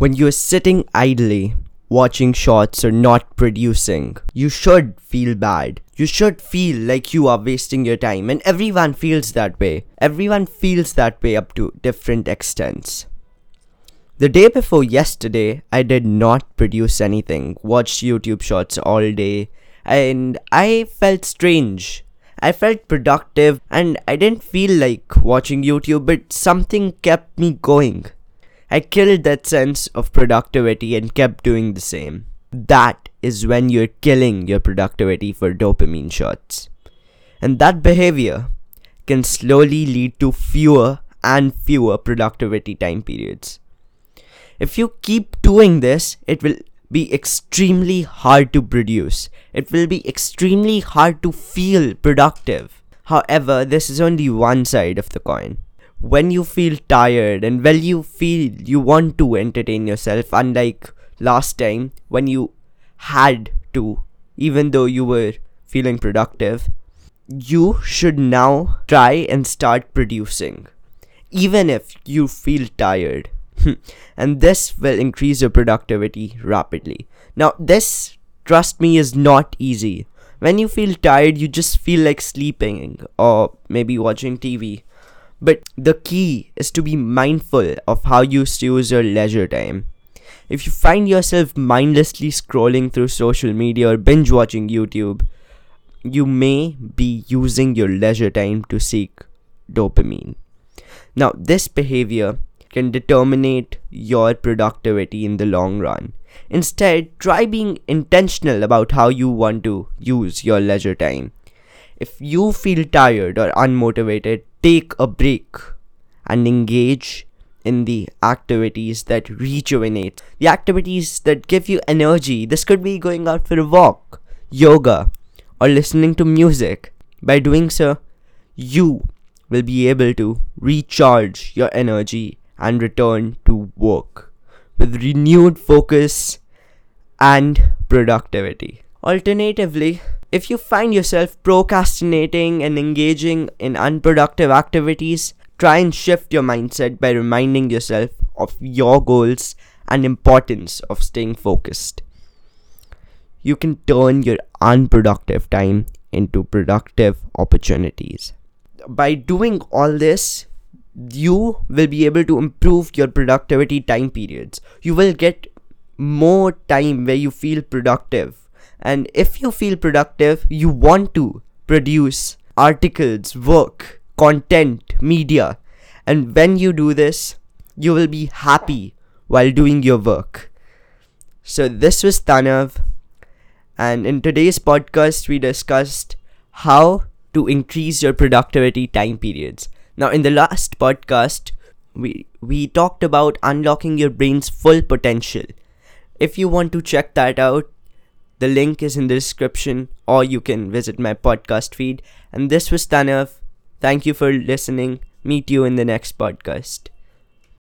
When you're sitting idly, watching shorts or not producing, you should feel bad. You should feel like you are wasting your time, and everyone feels that way. Everyone feels that way up to different extents. The day before yesterday, I did not produce anything, watched YouTube shorts all day, and I felt strange. I felt productive and I didn't feel like watching YouTube, but something kept me going. I killed that sense of productivity and kept doing the same. That is when you're killing your productivity for dopamine shots. And that behavior can slowly lead to fewer and fewer productivity time periods. If you keep doing this, it will be extremely hard to produce. It will be extremely hard to feel productive. However, this is only one side of the coin when you feel tired and when you feel you want to entertain yourself, unlike last time when you had to, even though you were feeling productive, you should now try and start producing, even if you feel tired. and this will increase your productivity rapidly. Now, this, trust me, is not easy. When you feel tired, you just feel like sleeping or maybe watching TV but the key is to be mindful of how you use your leisure time. If you find yourself mindlessly scrolling through social media or binge watching YouTube, you may be using your leisure time to seek dopamine. Now, this behavior can determine your productivity in the long run. Instead, try being intentional about how you want to use your leisure time. If you feel tired or unmotivated, take a break and engage in the activities that rejuvenate, the activities that give you energy. This could be going out for a walk, yoga, or listening to music. By doing so, you will be able to recharge your energy and return to work with renewed focus and productivity. Alternatively, if you find yourself procrastinating and engaging in unproductive activities, try and shift your mindset by reminding yourself of your goals and importance of staying focused. You can turn your unproductive time into productive opportunities. By doing all this, you will be able to improve your productivity time periods. You will get more time where you feel productive and if you feel productive, you want to produce articles, work, content, media. And when you do this, you will be happy while doing your work. So, this was Tanav. And in today's podcast, we discussed how to increase your productivity time periods. Now, in the last podcast, we, we talked about unlocking your brain's full potential. If you want to check that out, the link is in the description, or you can visit my podcast feed. And this was Tanav. Thank you for listening. Meet you in the next podcast.